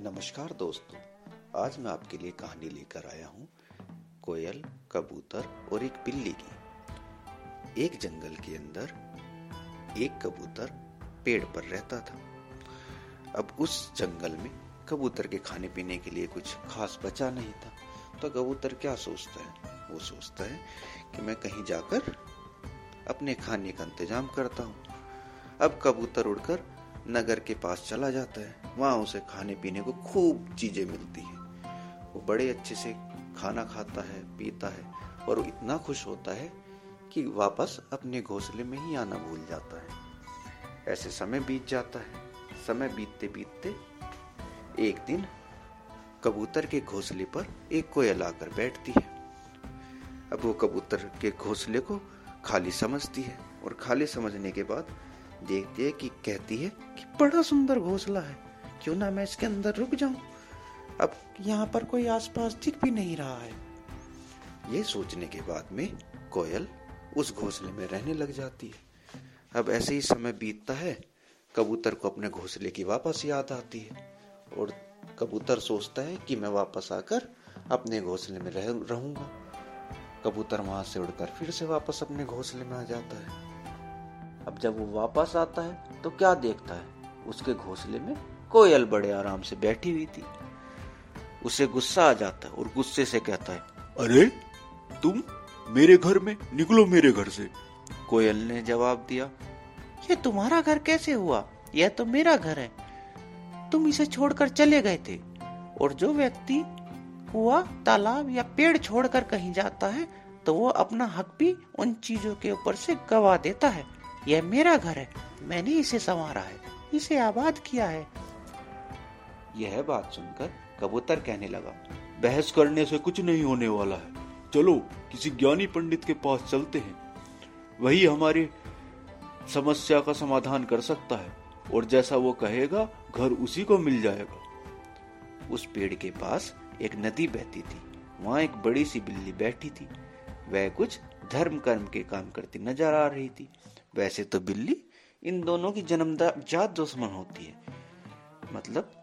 नमस्कार दोस्तों, आज मैं आपके लिए कहानी लेकर आया हूँ कोयल, कबूतर और एक बिल्ली की। एक जंगल के अंदर एक कबूतर पेड़ पर रहता था। अब उस जंगल में कबूतर के खाने पीने के लिए कुछ खास बचा नहीं था। तो कबूतर क्या सोचता है? वो सोचता है कि मैं कहीं जाकर अपने खाने का इंतज़ाम करता हूँ। अब कबूतर उड़कर नगर के पास चला जाता है। वहाँ उसे खाने पीने को खूब चीज़ें मिलती है। वो बड़े अच्छे से खाना खाता है, पीता है और वो इतना खुश होता है कि वापस अपने घोंसले में ही आना भूल जाता है। ऐसे समय बीत जाता है। समय बीतते बीतते एक दिन कबूतर के घोंसले पर एक कोयल आकर बैठती है। अब वो कबूतर के घोंसले को खाली समझती है और खाली समझने के बाद देखती है कि कहती है कि बड़ा सुंदर घोंसला है। क्यों ना मैं इसके अंदर रुक जाऊँ? अब यहाँ पर कोई आसपास दिख भी नहीं रहा है। ये सोचने के बाद में कोयल उस घोंसले में रहने लग जाती है। अब ऐसे ही समय बीतता है, कबूतर को अपने घोंसले की वापस याद आती है और कबूतर सोचता है कि मैं वापस आकर अपने घोंसले में रह, रहूँगा। कबूतर वहाँ से उड़कर फिर से वापस अपने घोंसले में आ जाता है। अब जब वो वापस आता है तो क्या देखता है? उसके घोंसले में कोयल बड़े आराम से बैठी हुई थी। उसे गुस्सा आ जाता है और गुस्से से कहता है अरे तुम मेरे घर में निकलो मेरे घर से। कोयल ने जवाब दिया ये तुम्हारा घर कैसे हुआ? यह तो मेरा घर है। तुम इसे छोड़कर चले गए थे और जो व्यक्ति कुआ तालाब या पेड़ छोड़कर कहीं जाता है तो वो अपना हक भी उन चीज़ों के ऊपर से गवा देता है। यह मेरा घर है। मैंने इसे संवारा है। इसे आबाद किया है। यह बात सुनकर कबूतर कहने लगा, बहस करने से कुछ नहीं होने वाला है। चलो, किसी ज्ञानी पंडित के पास चलते हैं। वही हमारी समस्या का समाधान कर सकता है, और जैसा वो कहेगा, घर उसी को मिल जाएगा। उस पेड़ के पास एक नदी बहती थी। वहाँ एक बड़ी सी बिल्ली बैठी थी। वह कुछ धर्म कर्म के काम करती नज़र आ रही थी। वैसे तो बिल्ली इन दोनों की जन्मजात दुश्मन होती है। मतलब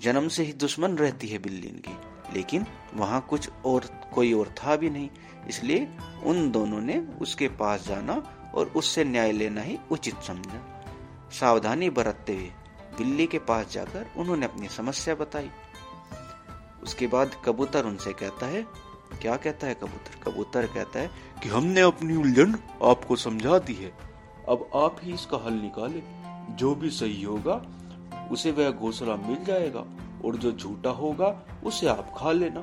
जन्म से ही दुश्मन रहती है बिल्ली इनकी। लेकिन वहाँ कुछ और, कोई और था भी नहीं। इसलिए उन दोनों ने उसके पास जाना और उससे न्याय लेना ही उचित समझा। सावधानी बरतते हुए बिल्ली के पास जाकर उन्होंने अपनी समस्या बताई। उसके बाद कबूतर उनसे कहता है, क्या कहता है कबूतर? कबूतर कहता है कि, हमने अपनी उलझन आपको समझा दी है। अब आप ही इसका हल निकाले। जो भी सही होगा उसे वह घोसला मिल जाएगा और जो झूठा होगा उसे आप खा लेना।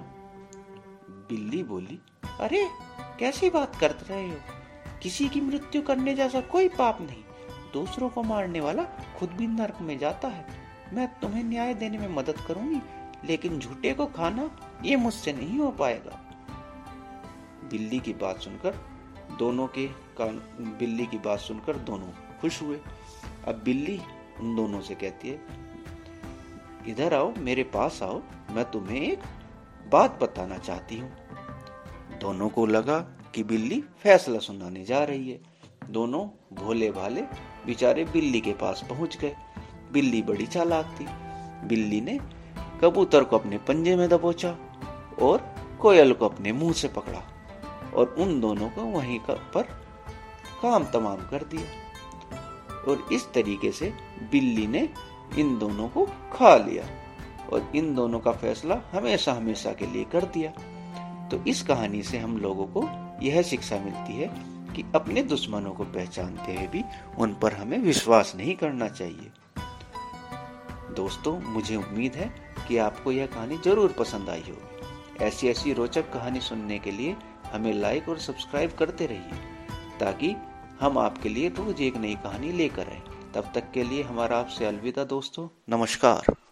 बिल्ली बोली, अरे, कैसी बात कर रहे हो? किसी की मृत्यु करने जैसा कोई पाप नहीं। दूसरों को मारने वाला खुद भी नरक में जाता है। मैं तुम्हें न्याय देने में मदद करूँगी, लेकिन झूठे को खाना ये मुझसे नहीं हो पाएगा। बिल्ली की बात सुनकर दोनों के कान बिल्ली की बात सुनकर दोनों खुश हुए। अब बिल्ली उन दोनों से कहती है, इधर आओ, मेरे पास आओ, मैं तुम्हें एक बात बताना चाहती हूँ। दोनों को लगा कि बिल्ली फैसला सुनाने जा रही है। दोनों भोले भाले बेचारे बिल्ली के पास पहुँच गए। बिल्ली बड़ी चालाक थी। बिल्ली ने कबूतर को अपने पंजे में दबोचा और कोयल को अपने मुँह से पकड़ा और उन दोनों को वहीं पर काम तमाम कर दिया। और इस तरीके से बिल्ली ने इन दोनों को खा लिया और इन दोनों का फैसला हमेशा हमेशा के लिए कर दिया। तो इस कहानी से हम लोगों को यह शिक्षा मिलती है कि अपने दुश्मनों को पहचानते हुए भी उन पर हमें विश्वास नहीं करना चाहिए। दोस्तों, मुझे उम्मीद है कि आपको यह कहानी ज़रूर पसंद आई होगी। ऐसी ऐसी रोचक कहानी सुनने के लिए हमें लाइक और सब्सक्राइब करते रहिए, ताकि हम आपके लिए रोज एक नई कहानी लेकर आए। तब तक के लिए हमारा आपसे अलविदा दोस्तों। नमस्कार।